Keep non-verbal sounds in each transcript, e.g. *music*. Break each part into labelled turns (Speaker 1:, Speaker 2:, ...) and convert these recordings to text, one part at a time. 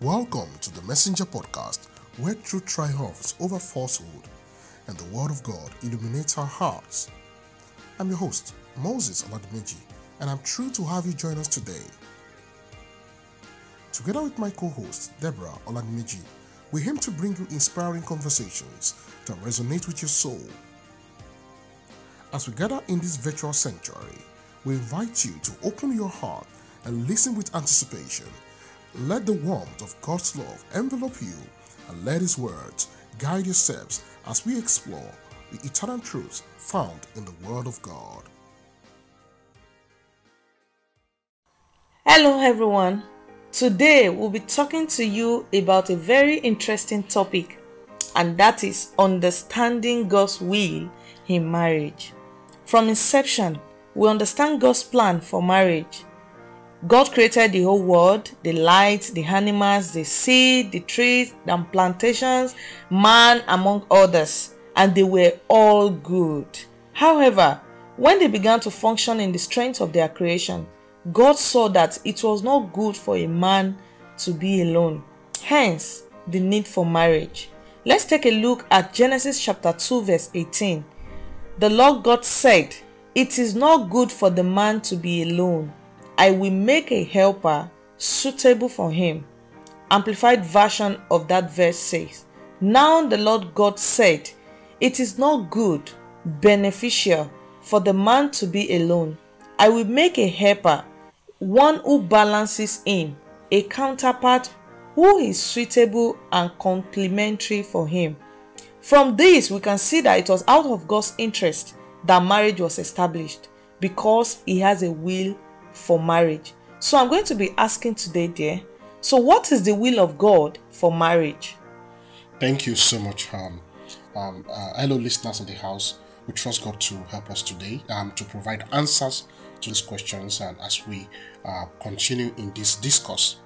Speaker 1: Welcome to the Messenger Podcast, where truth triumphs over falsehood and the Word of God illuminates our hearts. I'm your host, Moses Oladimeji, and I'm thrilled to have you join us today. Together with my co host, Deborah Oladimeji, we aim to bring you inspiring conversations that resonate with your soul. As we gather in this virtual sanctuary, we invite you to open your heart and listen with anticipation. Let the warmth of God's love envelop you and let His words guide your steps as we explore the eternal truths found in the Word of God.
Speaker 2: Hello, everyone. Today we'll be talking to you about a very interesting topic, and that is understanding God's will in marriage. From inception, we understand God's plan for marriage. God created the whole world, the light, the animals, the sea, the trees, the plantations, man among others, and they were all good. However, when they began to function in the strength of their creation, God saw that it was not good for a man to be alone. Hence, the need for marriage. Let's take a look at Genesis chapter 2, verse 18. The Lord God said, It is not good for the man to be alone. I will make a helper suitable for him. Amplified version of that verse says, Now the Lord God said, It is not good, beneficial for the man to be alone. I will make a helper, one who balances him, a counterpart who is suitable and complementary for him. From this, we can see that it was out of God's interest that marriage was established because He has a will for marriage. So, I'm going to be asking today, dear. So, what is the will of God for marriage?
Speaker 1: Thank you so much. Um, um, uh, hello, listeners in the house. We trust God to help us today um, to provide answers to these questions and as we uh, continue in this discourse.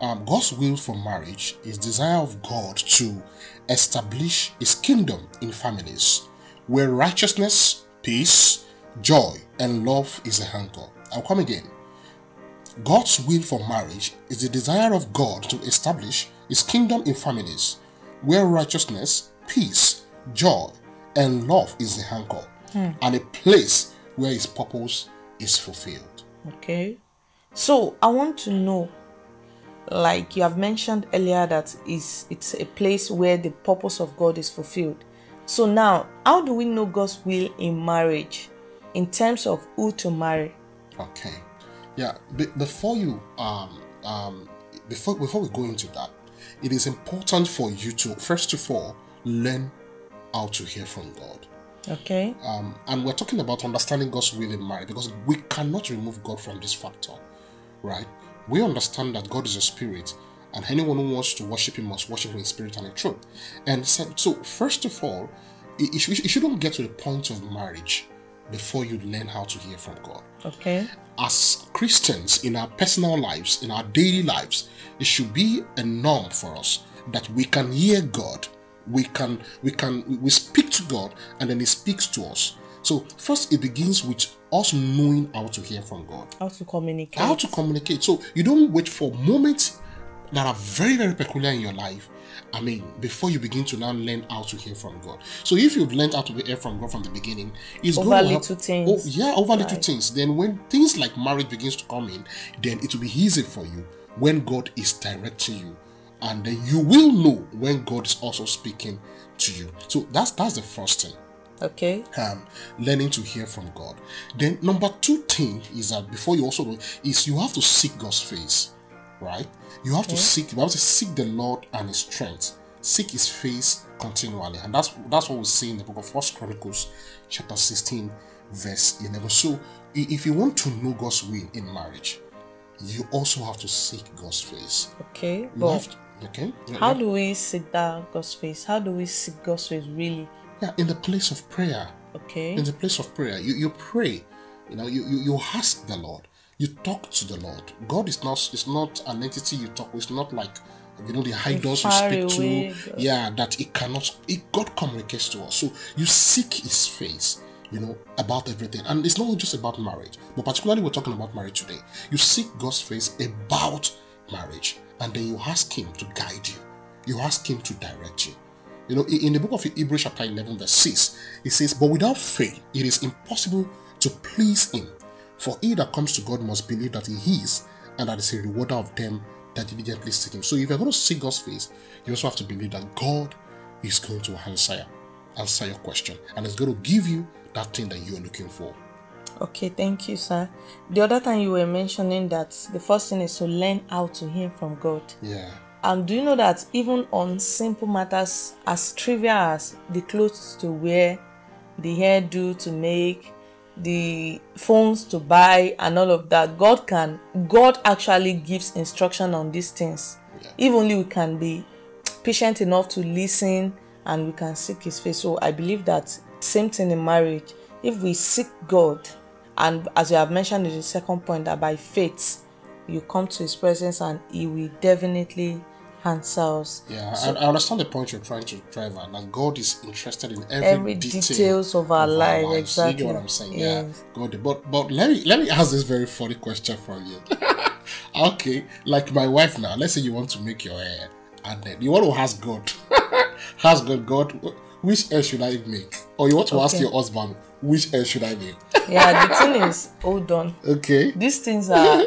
Speaker 1: Um, God's will for marriage is desire of God to establish his kingdom in families where righteousness, peace, joy, and love is a anchor. I'll come again. God's will for marriage is the desire of God to establish his kingdom in families where righteousness, peace, joy, and love is the anchor hmm. and a place where his purpose is fulfilled.
Speaker 2: Okay. So, I want to know like you have mentioned earlier that is it's a place where the purpose of God is fulfilled. So now, how do we know God's will in marriage in terms of who to marry?
Speaker 1: Okay. Yeah. Be- before you um um before before we go into that, it is important for you to first of all learn how to hear from God.
Speaker 2: Okay.
Speaker 1: Um, and we're talking about understanding God's will in marriage because we cannot remove God from this factor, right? We understand that God is a spirit, and anyone who wants to worship Him must worship Him in spirit and in truth. And so, so first of all, it, it, it shouldn't get to the point of marriage before you learn how to hear from God
Speaker 2: Okay.
Speaker 1: as Christians in our personal lives, in our daily lives, it should be a norm for us that we can hear God. We can we can we speak to God and then He speaks to us. So first it begins with us knowing how to hear from God.
Speaker 2: How to communicate.
Speaker 1: How to communicate. So you don't wait for moments that are very, very peculiar in your life. I mean, before you begin to now learn how to hear from God. So if you've learned how to hear from God from the beginning, it's
Speaker 2: Over
Speaker 1: going to help-
Speaker 2: things.
Speaker 1: Oh, yeah, over little
Speaker 2: Right.
Speaker 1: things. Then when things like marriage begins to come in, then it will be easy for you when God is directing you. And then you will know when God is also speaking to you. So that's that's the first thing
Speaker 2: Okay.
Speaker 1: um, learning to hear from God. Then number two thing is that before you also is you have to seek God's face, right? You have to seek. You have to seek the Lord and His strength. Seek His face continually, and that's that's what we see in the book of First Chronicles, chapter sixteen, verse eleven. So, if you want to know God's will in marriage, you also have to seek God's face.
Speaker 2: Okay. But
Speaker 1: to, okay.
Speaker 2: How
Speaker 1: yeah.
Speaker 2: do we seek that God's face? How do we seek God's face really?
Speaker 1: yeah, in the place of prayer.
Speaker 2: Okay.
Speaker 1: in the place of prayer you, you pray you know you, you you ask the lord you talk to the lord god is not is not an entity you talk with it's not like you know the idols you speak
Speaker 2: away
Speaker 1: to yeah that it cannot it god communicates to us so you seek his face you know about everything and it's not just about marriage but particularly we're talking about marriage today you seek god's face about marriage, and then you ask Him to guide you. You ask Him to direct you. You know, in the book of Hebrews, chapter 11, verse 6, it says, But without faith, it is impossible to please Him. For he that comes to God must believe that He is, and that is a rewarder of them that diligently seek Him. So if you're going to seek God's face, you also have to believe that God is going to answer, answer your question, and is going to give you that thing that you are looking for.
Speaker 2: Okay, thank you, sir. The other time you were mentioning that the first thing is to learn how to hear from God.
Speaker 1: Yeah.
Speaker 2: And do you know that even on simple matters as trivial as the clothes to wear, the hairdo to make, the phones to buy, and all of that, God can, God actually gives instruction on these things.
Speaker 1: Yeah.
Speaker 2: If only we can be patient enough to listen and we can seek His face. So I believe that same thing in marriage. If we seek God, and as you have mentioned in the second point, that by faith you come to His presence and He will definitely answer us.
Speaker 1: Yeah, I, I understand the point you're trying to drive at. That God is interested in every,
Speaker 2: Every
Speaker 1: detail
Speaker 2: details of our life,
Speaker 1: lives.
Speaker 2: exactly.
Speaker 1: You get what I'm saying?
Speaker 2: Yes.
Speaker 1: Yeah. God, but but let me let me ask this very funny question from you. *laughs* okay, like my wife now. Let's say you want to make your hair, and then you want to ask God, *laughs* ask God, God, which hair should I make? Or you want to ask your husband, which hair should I make?
Speaker 2: Yeah, the thing is, hold on. *laughs*
Speaker 1: Okay.
Speaker 2: These things are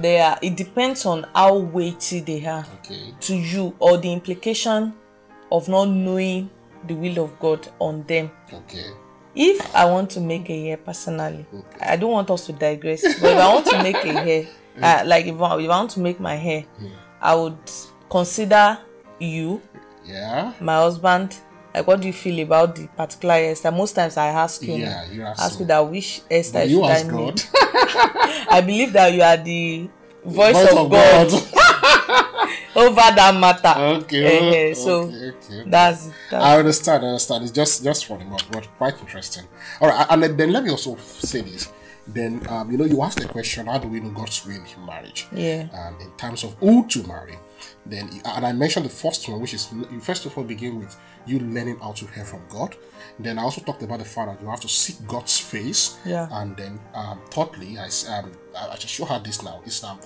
Speaker 2: they are it depends on how weighty they are
Speaker 1: Okay.
Speaker 2: to you or the implication of not knowing the will of God on them.
Speaker 1: Okay.
Speaker 2: If I want to make a hair personally, I don't want us to digress, but if I want to make a hair, *laughs* uh, like if I, if I want to make my hair, I would consider you,
Speaker 1: Yeah.
Speaker 2: my husband. Like, what do you feel about the particular hairstyle? Most times I ask you,
Speaker 1: Yeah, you ask me.
Speaker 2: you that which hairstyle
Speaker 1: you
Speaker 2: should I.
Speaker 1: God. *laughs*
Speaker 2: I believe that you are the voice,
Speaker 1: Voice
Speaker 2: of, God, *laughs* over that matter.
Speaker 1: Okay.
Speaker 2: Eh, so
Speaker 1: okay, okay.
Speaker 2: that's that's
Speaker 1: I understand. I understand. It's just just funny, but, but quite interesting. All right, and then, then let me also say this. Then um, you know, you asked the question, how do we know God's will in marriage?
Speaker 2: Yeah.
Speaker 1: Um, in terms of who to marry, then and I mentioned the first one, which is you first of all begin with you learning how to hear from God. Then I also talked about the fact that you have to seek God's face.
Speaker 2: Yeah.
Speaker 1: And then um, thirdly, I um I just show her this now. It's um,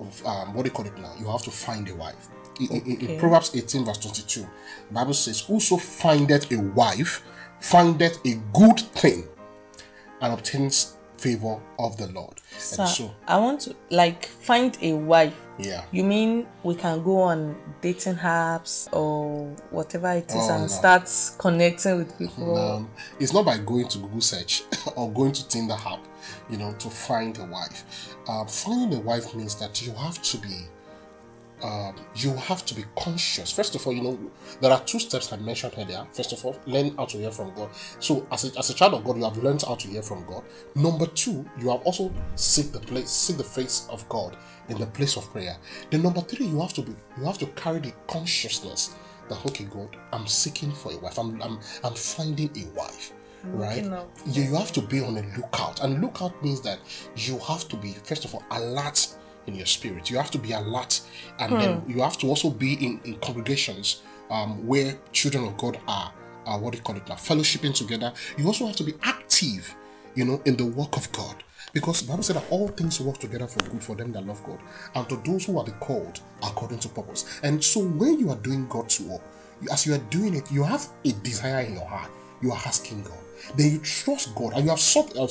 Speaker 1: of, um what do you call it now? You have to find a wife. In, in- in Proverbs 18 verse 22, the Bible says, "Whoso findeth a wife, findeth a good thing, and obtains favor of the Lord."
Speaker 2: Sir,
Speaker 1: so,
Speaker 2: I want to like find a wife.
Speaker 1: yeah,
Speaker 2: You mean we can go on dating apps or whatever it is
Speaker 1: Oh,
Speaker 2: and
Speaker 1: no.
Speaker 2: start connecting with people?
Speaker 1: um, it's not by going to Google search *laughs* or going to Tinder app, you know, to find a wife. Um, finding a wife means that you have to be, um, you have to be conscious. First of all, you know, there are two steps I mentioned earlier. First of all, learn how to hear from God. So, as a, as a child of God, you have learned how to hear from God. Number two, you have also seek the place, seek the face of God in the place of prayer. Then number three, you have to be, you have to carry the consciousness that okay, God, I'm seeking for a wife. I'm, I'm, I'm finding a wife. Right, you, you have to be on a lookout, and lookout means that you have to be first of all alert in your spirit. You have to be alert, and then you have to also be in, in congregations um, where children of God are, are what do you call it now, fellowshipping together. You also have to be active, you know, in the work of God. Because the Bible said that all things work together for good for them that love God and to those who are the called according to purpose. And so when you are doing God's work, as you are doing it, you have a desire in your heart. You are asking God. Then you trust God and you have sought uh,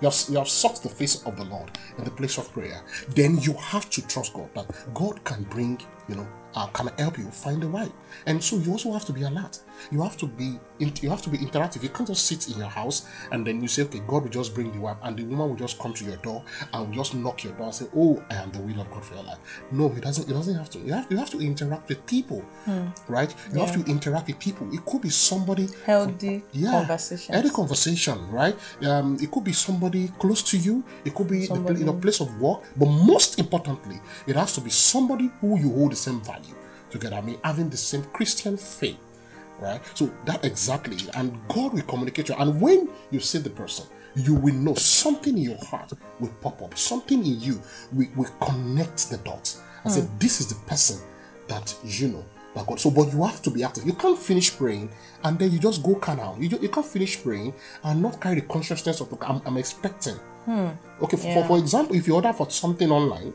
Speaker 1: you have, you have sought the face of the Lord in the place of prayer. Then you have to trust God that God can bring, you know, uh, can help you find the right. And so you also have to be alert. You have to be in, you have to be interactive. You can't just sit in your house and then you say, okay, God will just bring the wife, and the woman will just come to your door and will just knock your door and say, oh, I am the will of God for your life. No, he doesn't. He doesn't have to. You have you have to interact with people, right? You have to interact with people. It could be somebody
Speaker 2: Healthy
Speaker 1: yeah,
Speaker 2: conversations.
Speaker 1: Any conversation, right? Um, it could be somebody close to you. It could be in a place of work. But most importantly, it has to be somebody who you hold the same value together. I mean, having the same Christian faith, right? So that exactly, and God will communicate you. And when you see the person, you will know something in your heart will pop up. Something in you will, will connect the dots and say, hmm. "This is the person that you know." that God. So, but you have to be active. You can't finish praying and then you just go canal. You, you can't finish praying and not carry the consciousness of I'm, I'm expecting. Hmm. Okay, for, for, for example, if you order for something online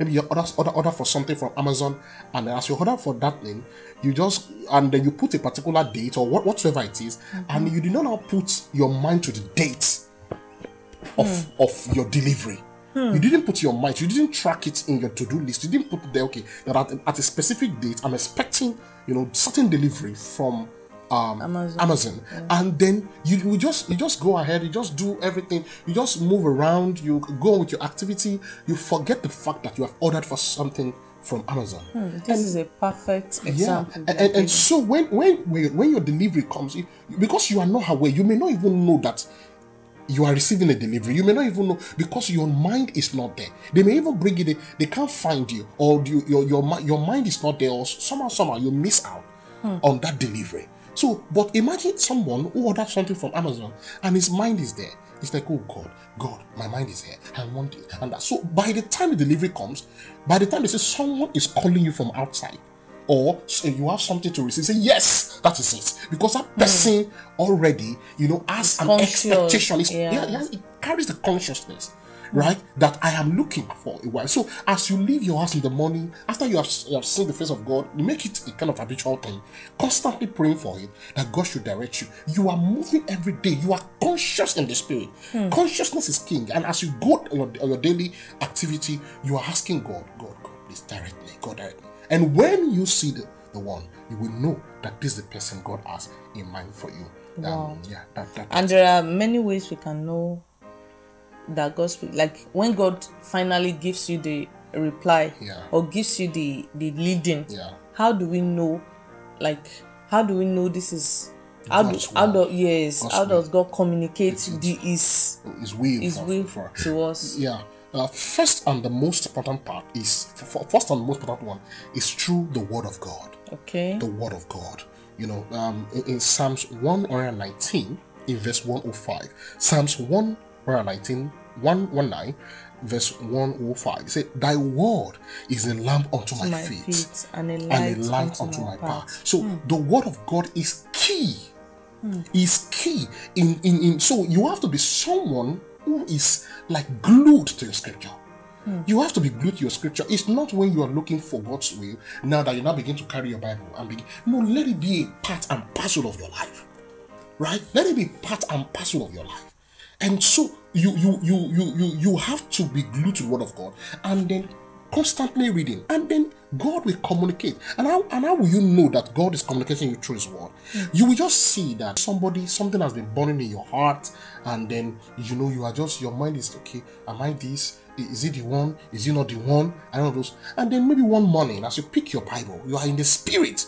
Speaker 1: maybe you order, order order for something from Amazon, and as you order for that thing, you just and then you put a particular date or what whatsoever it is, mm-hmm. and you do not now put your mind to the date of hmm. of your delivery. Hmm. You didn't put your mind, you didn't track it in your to-do list. You didn't put there, okay, that at, at a specific date, I'm expecting, you know, certain delivery from um,
Speaker 2: Amazon.
Speaker 1: Amazon. And then you, you just you just go ahead, you just do everything, you just move around, you go on with your activity, you forget the fact that you have ordered for something from Amazon.
Speaker 2: This is a perfect
Speaker 1: Yeah,
Speaker 2: example.
Speaker 1: and, and, and so when when when your delivery comes, because you are not aware, you may not even know that you are receiving a delivery. You may not even know because your mind is not there. They may even bring it. They, they can't find you, or you, your your your mind is not there, or somehow somehow you miss out on that delivery. So, but imagine someone who ordered something from Amazon and his mind is there. It's like, oh God, God, my mind is here. I want it. And that. So by the time the delivery comes, by the time they say someone is calling you from outside, or say you have something to receive, say yes, that is it. Because that hmm. person already, you know, has an
Speaker 2: conscious,
Speaker 1: expectation. It's,
Speaker 2: yeah.
Speaker 1: yeah, yeah, it carries the consciousness, right? That I am looking for a while. So as you leave your house in the morning, after you have, you have seen the face of God, you make it a kind of habitual thing, constantly praying for it, that God should direct you. You are moving every day. You are conscious in the spirit. Consciousness is king. And as you go on your, on your daily activity, you are asking God, God, God, please direct me. God, direct me. And when you see the, the one, you will know that this is the person God has in mind for you.
Speaker 2: Wow.
Speaker 1: Um, yeah, that, that,
Speaker 2: and there are many ways we can know that God speak. Like when God finally gives you the reply
Speaker 1: Yeah.
Speaker 2: or gives you the the leading.
Speaker 1: Yeah.
Speaker 2: How do we know? Like how do we know this is? How do how do yes?
Speaker 1: God's
Speaker 2: how does God communicate the is
Speaker 1: is will
Speaker 2: is
Speaker 1: for,
Speaker 2: will
Speaker 1: for,
Speaker 2: to us?
Speaker 1: yeah uh, first and the most important part is first and most important one is through the word of god
Speaker 2: Okay.
Speaker 1: the word of god you know um in, in psalms 119 in verse 105 psalms 119 119 verse 105 it said thy word is a lamp unto my,
Speaker 2: my
Speaker 1: feet,
Speaker 2: feet and a light,
Speaker 1: and a light
Speaker 2: unto,
Speaker 1: unto
Speaker 2: my path.
Speaker 1: path. So hmm. the word of God is key. Hmm. Is key in, in in so you have to be someone who is like glued to your scripture. Hmm. You have to be glued to your scripture. It's not when you are looking for God's will now that you now begin to carry your Bible and begin. No, let it be a part and parcel of your life right let it be part and parcel of your life and so you you you you you you have to be glued to the word of god and then constantly reading. And then god will communicate. And how and how will you know that god is communicating you through his word? You will just see that somebody something has been burning in your heart and then you know you are just your mind is okay am i this? Is it the one? Is it not the one? I don't know those. And then maybe one morning as you pick your bible you are in the spirit.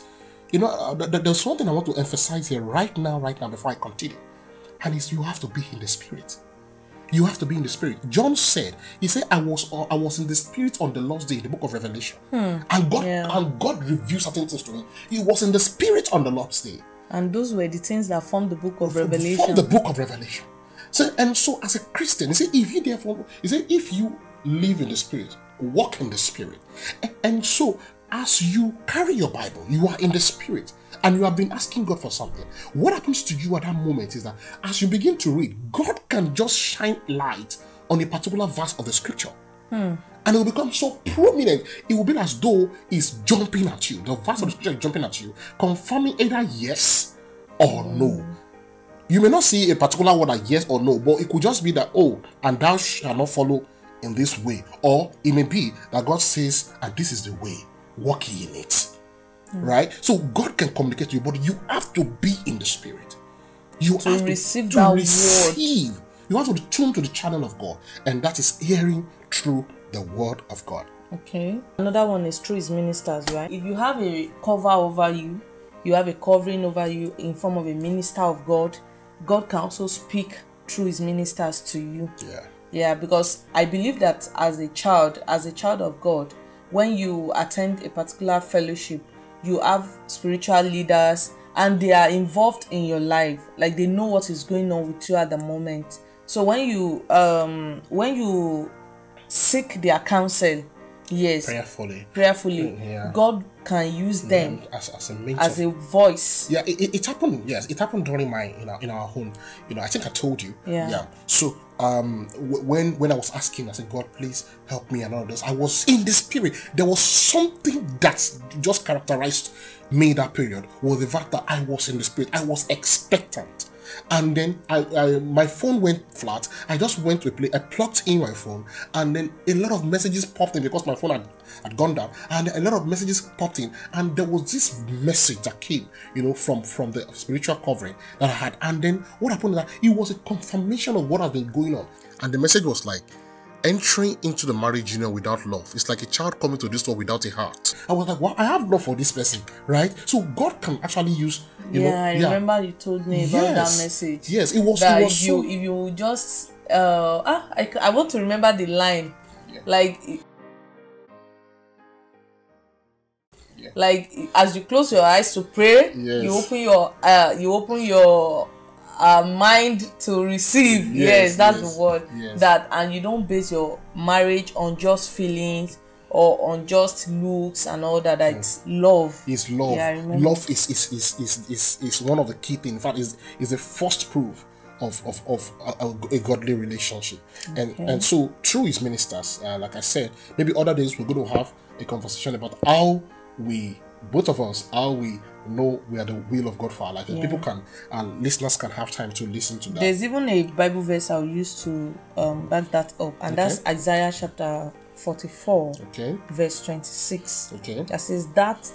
Speaker 1: You know, uh, th- th- there's one thing I want to emphasize here right now, right now, before I continue. And you have to be in the spirit. You have to be in the spirit. John said, he said, I was uh, I was in the spirit on the last day, in the book of Revelation. And God
Speaker 2: Yeah.
Speaker 1: and God revealed certain things to him. He was in the spirit on the Lord's day.
Speaker 2: And those were the things that formed the book of Revelation.
Speaker 1: the book of Revelation. So and so as a Christian, he said, if you therefore he said, if you live in the spirit, walk in the spirit. And so as you carry your Bible, you are in the spirit and you have been asking God for something. What happens to you at that moment is that as you begin to read, God can just shine light on a particular verse of the scripture. Hmm. And it will become so prominent. It will be as though it's jumping at you. The verse of the scripture is jumping at you, confirming either yes or no. You may not see a particular word as yes or no, but it could just be that, oh, and thou shalt not follow in this way. Or it may be that God says, and this is the way, walk in it. Right? So God can communicate to you, but you have to be in the spirit. You
Speaker 2: To
Speaker 1: have
Speaker 2: receive
Speaker 1: to, to
Speaker 2: word.
Speaker 1: receive. You have to tune to the channel of God, and that is hearing through the word of God.
Speaker 2: Okay. Another one is through his ministers, right? If you have a cover over you, you have a covering over you in form of a minister of God, God can also speak through his ministers to you.
Speaker 1: Yeah.
Speaker 2: Yeah, because I believe that as a child, as a child of God, when you attend a particular fellowship, you have spiritual leaders and they are involved in your life. Like they know what is going on with you at the moment. So when you um when you seek their counsel, yes,
Speaker 1: Prayerfully.
Speaker 2: prayerfully,
Speaker 1: Yeah.
Speaker 2: God can use them
Speaker 1: As, as a
Speaker 2: as
Speaker 1: of
Speaker 2: a voice.
Speaker 1: Yeah, it, it, it happened. Yes, it happened during my in our in our home. You know, I think I told you.
Speaker 2: Yeah.
Speaker 1: Yeah. So um when when I was asking, I said, God, please help me and all this. I was in the spirit. There was something that just characterized me that period was the fact that I was in the spirit. I was expectant and then I, I my phone went flat. I just went to a place, I plugged in my phone, and then a lot of messages popped in because my phone had, had gone down, and a lot of messages popped in, and there was this message that came, you know, from from the spiritual covering that I had, and then what happened is that it was a confirmation of what had been going on, and the message was like, entering into the marriage union without love. It's like a child coming to this world without a heart. I was like well i have love for this person right? So god can actually use you
Speaker 2: yeah,
Speaker 1: know
Speaker 2: I remember you told me about that message.
Speaker 1: Yes, it was-
Speaker 2: That
Speaker 1: it was
Speaker 2: if you
Speaker 1: so-
Speaker 2: if you just uh ah, I want to remember the line, like. Like as you close your eyes to pray,
Speaker 1: Yes.
Speaker 2: you open your uh you open your uh mind to receive. Yes,
Speaker 1: Yes,
Speaker 2: that's
Speaker 1: yes,
Speaker 2: the word.
Speaker 1: yes.
Speaker 2: That and you don't base your marriage on just feelings or on just looks and all that. That it's love.
Speaker 1: is love.
Speaker 2: Yeah,
Speaker 1: love is is, is is is is one of the key things. In fact, is is the first proof of of, of a, a- godly relationship. And and so through his ministers, uh, like I said, maybe other days we're going to have a conversation about how we both of us how we know we are the will of God for our life. And people can and listeners can have time to listen to that.
Speaker 2: There's even a Bible verse I'll use to um, back that up, and that's Isaiah chapter 44,
Speaker 1: okay.
Speaker 2: verse 26.
Speaker 1: Okay.
Speaker 2: That says, That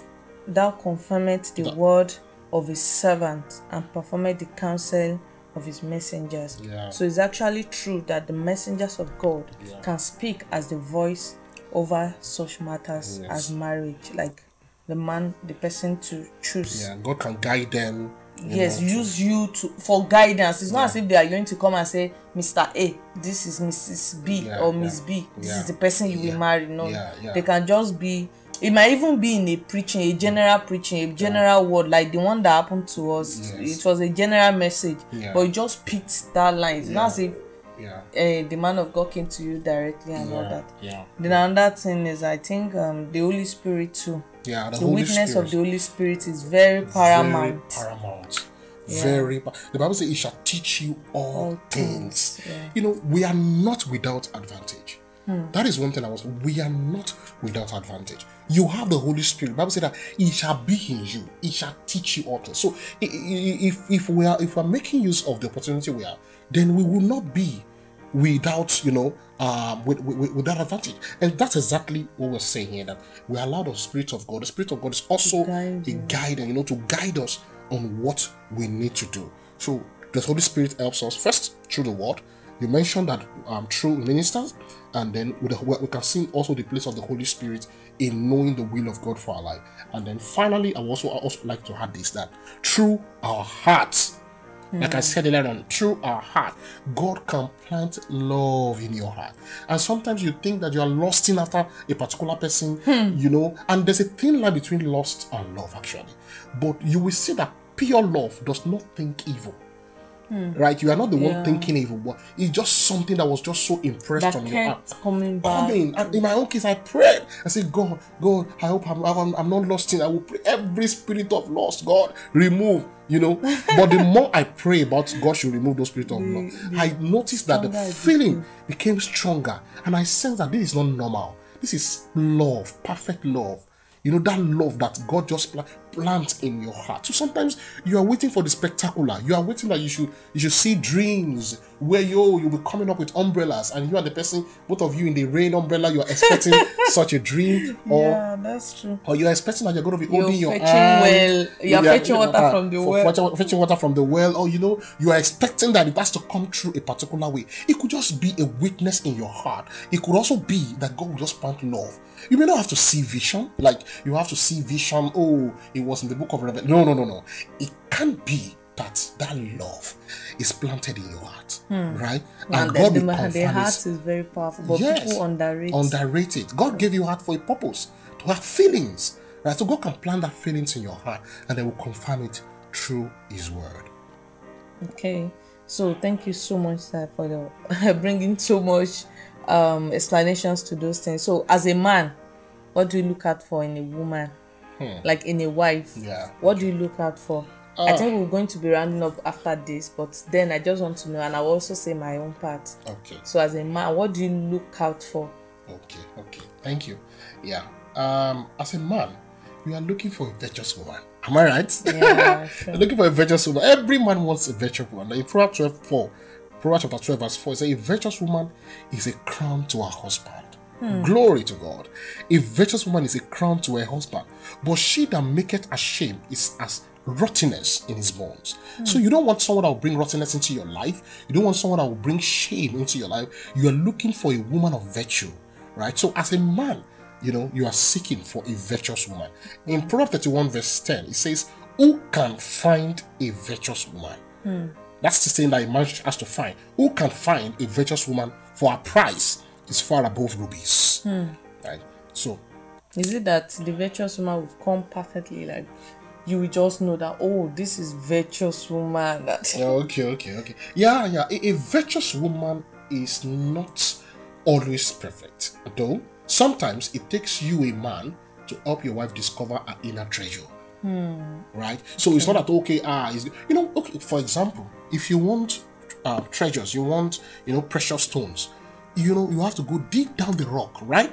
Speaker 2: thou confirmest the word of his servant and performest the counsel of his messengers.
Speaker 1: Yeah.
Speaker 2: So it's actually true that the messengers of God
Speaker 1: Yeah.
Speaker 2: can speak as the voice over such matters
Speaker 1: Yes.
Speaker 2: as marriage, like the man, the person to choose
Speaker 1: Yeah, God can guide them.
Speaker 2: yes
Speaker 1: know, to-
Speaker 2: use you to for guidance it's not as if they are going to come and say mr a this is mrs b
Speaker 1: Yeah,
Speaker 2: or
Speaker 1: yeah,
Speaker 2: miss b this
Speaker 1: yeah,
Speaker 2: is the person you
Speaker 1: yeah,
Speaker 2: will marry no
Speaker 1: yeah, yeah.
Speaker 2: they can just be it might even be in a preaching a general preaching a general word like the one that happened to us
Speaker 1: Yes.
Speaker 2: it was a general message
Speaker 1: Yeah.
Speaker 2: but it just picked that line it's not as if
Speaker 1: yeah.
Speaker 2: uh, the man of god came to you directly and all that
Speaker 1: yeah,
Speaker 2: then another thing is i think um the holy spirit too
Speaker 1: yeah. The,
Speaker 2: the witness
Speaker 1: Spirit.
Speaker 2: of the holy spirit is very paramount
Speaker 1: Very paramount. Very. The Bible says, "It shall teach you all,
Speaker 2: All
Speaker 1: things."
Speaker 2: things, yeah.
Speaker 1: You know, we are not without advantage. That is one thing I was. We are not without advantage. You have the Holy Spirit. The Bible said that He shall be in you. He shall teach you all things. So, if if we are if we are making use of the opportunity we have, then we will not be without you know um with, with, with that advantage. And that's exactly what we're saying here that we allow the spirit of god. The spirit of god is also
Speaker 2: guide
Speaker 1: a guide and you know to guide us on what we need to do. So the holy spirit helps us first through the word. You mentioned that um through ministers and then with the, we can see also the place of the holy spirit in knowing the will of god for our life. And then finally i also I also like to add this that through our hearts Mm. like I said earlier on, through our heart, God can plant love in your heart. And sometimes you think that you are lusting after a particular person, hmm. you know, and there's a thin line between lust and love, actually. But you will see that pure love does not think evil. Right? You are not the one
Speaker 2: Yeah.
Speaker 1: thinking evil, it's just something that was just so impressed
Speaker 2: that
Speaker 1: on your heart
Speaker 2: coming back
Speaker 1: in my own case, I prayed. I said, God, God, I hope I'm, I'm, I'm not lost in. I will pray every spirit of lost, God, remove. You know, but the *laughs* more I pray about God should remove those spirit of lost, I noticed that the feeling became stronger, and I sense that this is not normal. This is love, perfect love. You know that love that God just pla- plants in your heart. So sometimes you are waiting for the spectacular. You are waiting that you should you should see dreams where you you'll be coming up with umbrellas and you are the person, both of you in the rain umbrella, you are expecting *laughs* such a dream, or
Speaker 2: yeah that's true
Speaker 1: or you're expecting that you're going to be
Speaker 2: You're
Speaker 1: holding your
Speaker 2: fetching
Speaker 1: hand.
Speaker 2: well- you're
Speaker 1: Yeah,
Speaker 2: fetching water
Speaker 1: uh,
Speaker 2: from the well.
Speaker 1: Fetching, fetching water from the well, or you know, you are expecting that it has to come through a particular way. It could just be a witness in your heart. It could also be that God will just plant love. You may not have to see vision, like you have to see vision. Oh, it was in the book of Revelation. No, no, no, no. It can't be that that love is planted in your heart, right?
Speaker 2: Hmm. and the,
Speaker 1: will
Speaker 2: the,
Speaker 1: confirm
Speaker 2: the heart is very powerful but
Speaker 1: Yes.
Speaker 2: people underrate
Speaker 1: Underrate it. God gave you heart for a purpose, to have feelings. Right? So God can plant that feelings in your heart and then will confirm it through His word.
Speaker 2: okay so thank you so much sir for the *laughs* bringing so much um explanations to those things so as a man what do you look out for in a woman like in a wife
Speaker 1: Hmm. Yeah.
Speaker 2: what do you look out for I think we're going to be rounding up after this, but then I just want to know, and I'll also say my own part.
Speaker 1: Okay.
Speaker 2: So, as a man, what do you look out for?
Speaker 1: Okay. Okay. Thank you. Yeah. Um, as a man, you are looking for a virtuous woman. Am I right?
Speaker 2: Yeah, *laughs* sure.
Speaker 1: Looking for a virtuous woman. Every man wants a virtuous woman. In Proverbs 12, 4, Proverbs chapter 12, verse 4, it says, A virtuous woman is a crown to her husband. Hmm. Glory to God. A virtuous woman is a crown to her husband. But she that maketh ashamed is as rottenness in his bones. Hmm. So you don't want someone that will bring rottenness into your life. You don't want someone that will bring shame into your life. You are looking for a woman of virtue, right? So as a man, you know, you are seeking for a virtuous woman. In hmm. Proverbs 31, verse 10, it says, Who can find a virtuous woman? That's the thing that a man has to find. Who can find a virtuous woman for a price is far above rubies? Right? So
Speaker 2: Is it that the virtuous woman will come perfectly like you will just know that oh this is virtuous woman that *laughs*
Speaker 1: Yeah, okay, okay, okay. Yeah, yeah. A, a virtuous woman is not always perfect, though. Sometimes it takes you, a man, to help your wife discover her inner treasure. Right? So it's not that okay. Ah, is you know. Okay, for example, if you want uh, treasures, you want you know precious stones. You know you have to go deep down the rock, right?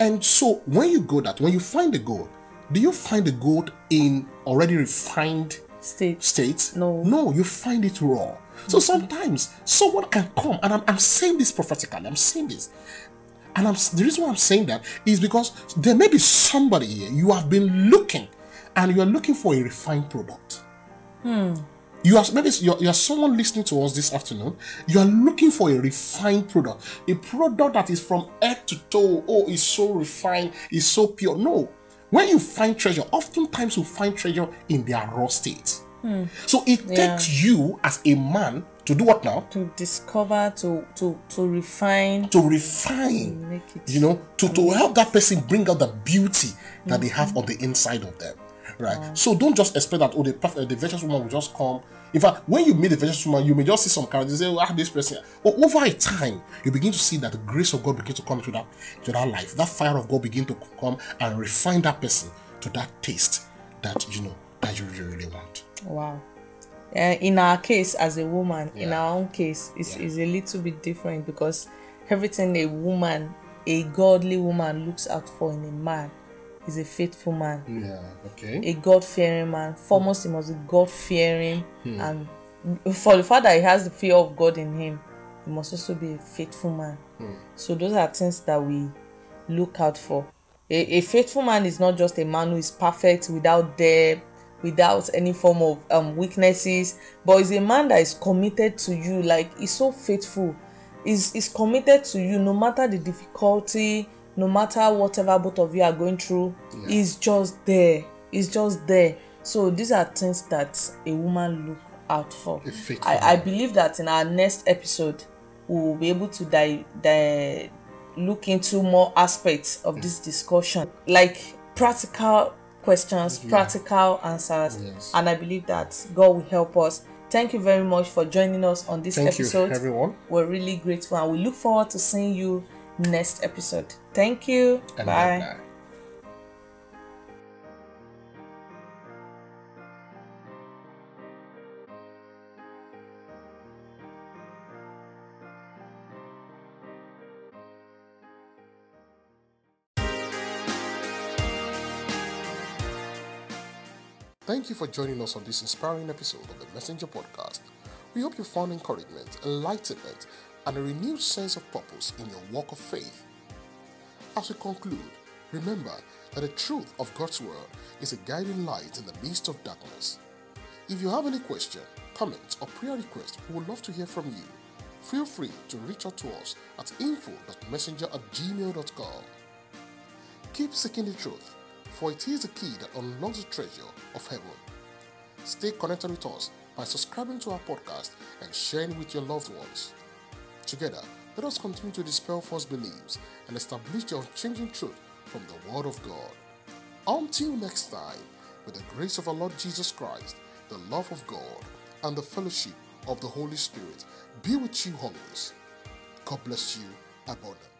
Speaker 1: And so when you go that, when you find the gold, do you find the gold in already refined
Speaker 2: state
Speaker 1: state.
Speaker 2: No.
Speaker 1: No, you find it raw. So mm-hmm. sometimes someone can come, and I'm, I'm saying this prophetically, I'm saying this. And I'm the reason why I'm saying that is because there may be somebody here you have been looking and you are looking for a refined product. Hmm. You are maybe you're, you're someone listening to us this afternoon. You are looking for a refined product, a product that is from head to toe. Oh, it's so refined, it's so pure. No, when you find treasure, oftentimes you find treasure in their raw state. Hmm. So it
Speaker 2: Yeah.
Speaker 1: takes you as a man to do what now?
Speaker 2: to discover to to to refine
Speaker 1: To refine
Speaker 2: make it
Speaker 1: you know to, to help that person bring out the beauty that they have mm-hmm. on the inside of them right so don't just expect that oh the perfect the virtuous woman will just come in fact when you meet the virtuous woman you may just see some characters say oh, ah this person. But over a time you begin to see that the grace of god begin to come into that to that life. That fire of god begin to come and refine that person to that taste that you know that you really, really want.
Speaker 2: Wow. Uh, in our case as a woman in our own case is
Speaker 1: Yeah.
Speaker 2: is a little bit different because everything a woman a godly woman looks out for in a man is a faithful man.
Speaker 1: Yeah okay.
Speaker 2: A god-fearing man. Foremost he must be god-fearing
Speaker 1: Hmm.
Speaker 2: and for the fact that he has the fear of god in him he must also be a faithful man.
Speaker 1: Hmm.
Speaker 2: so those are things that we look out for. A, a faithful man is not just a man who is perfect without debt without any form of um, weaknesses but is a man that is committed to you. Like he's so faithful. Is is committed to you no matter the difficulty no matter whatever both of you are going through he's just there. It's just there. So these are things that a woman look out for. I, I believe that in our next episode we will be able to di- di- look into more aspects of this discussion. Like practical questions practical answers.
Speaker 1: Yes.
Speaker 2: and i believe that god will help us. Thank you very much for joining us on this
Speaker 1: thank
Speaker 2: episode.
Speaker 1: you everyone.
Speaker 2: We're really grateful and we look forward to seeing you next episode thank you
Speaker 1: and
Speaker 2: bye
Speaker 1: bye. Thank you for joining us on this inspiring episode of the Messenger Podcast. We hope you found encouragement, enlightenment, and a renewed sense of purpose in your walk of faith. As we conclude, remember that the truth of God's Word is a guiding light in the midst of darkness. If you have any question, comment, or prayer request, we would love to hear from you. Feel free to reach out to us at info.messenger at gmail.com. Keep seeking the truth, for it is the key that unlocks the treasure of heaven. Stay connected with us by subscribing to our podcast and sharing with your loved ones. Together, let us continue to dispel false beliefs and establish the unchanging truth from the Word of God. Until next time, with the grace of our Lord Jesus Christ, the love of God, and the fellowship of the Holy Spirit be with you always. God bless you abundantly.